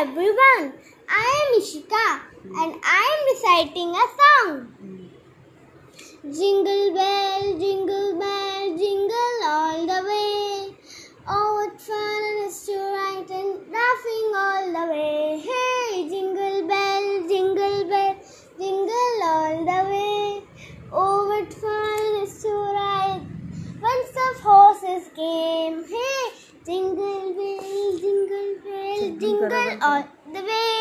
everyone. I am Ishika and I am reciting a song. Jingle bell, jingle bell, jingle all the way. Oh, what fun it is to ride and laughing all the way. Hey, jingle bell, jingle bell, jingle all the way. Oh, what fun jingle all uh, the way.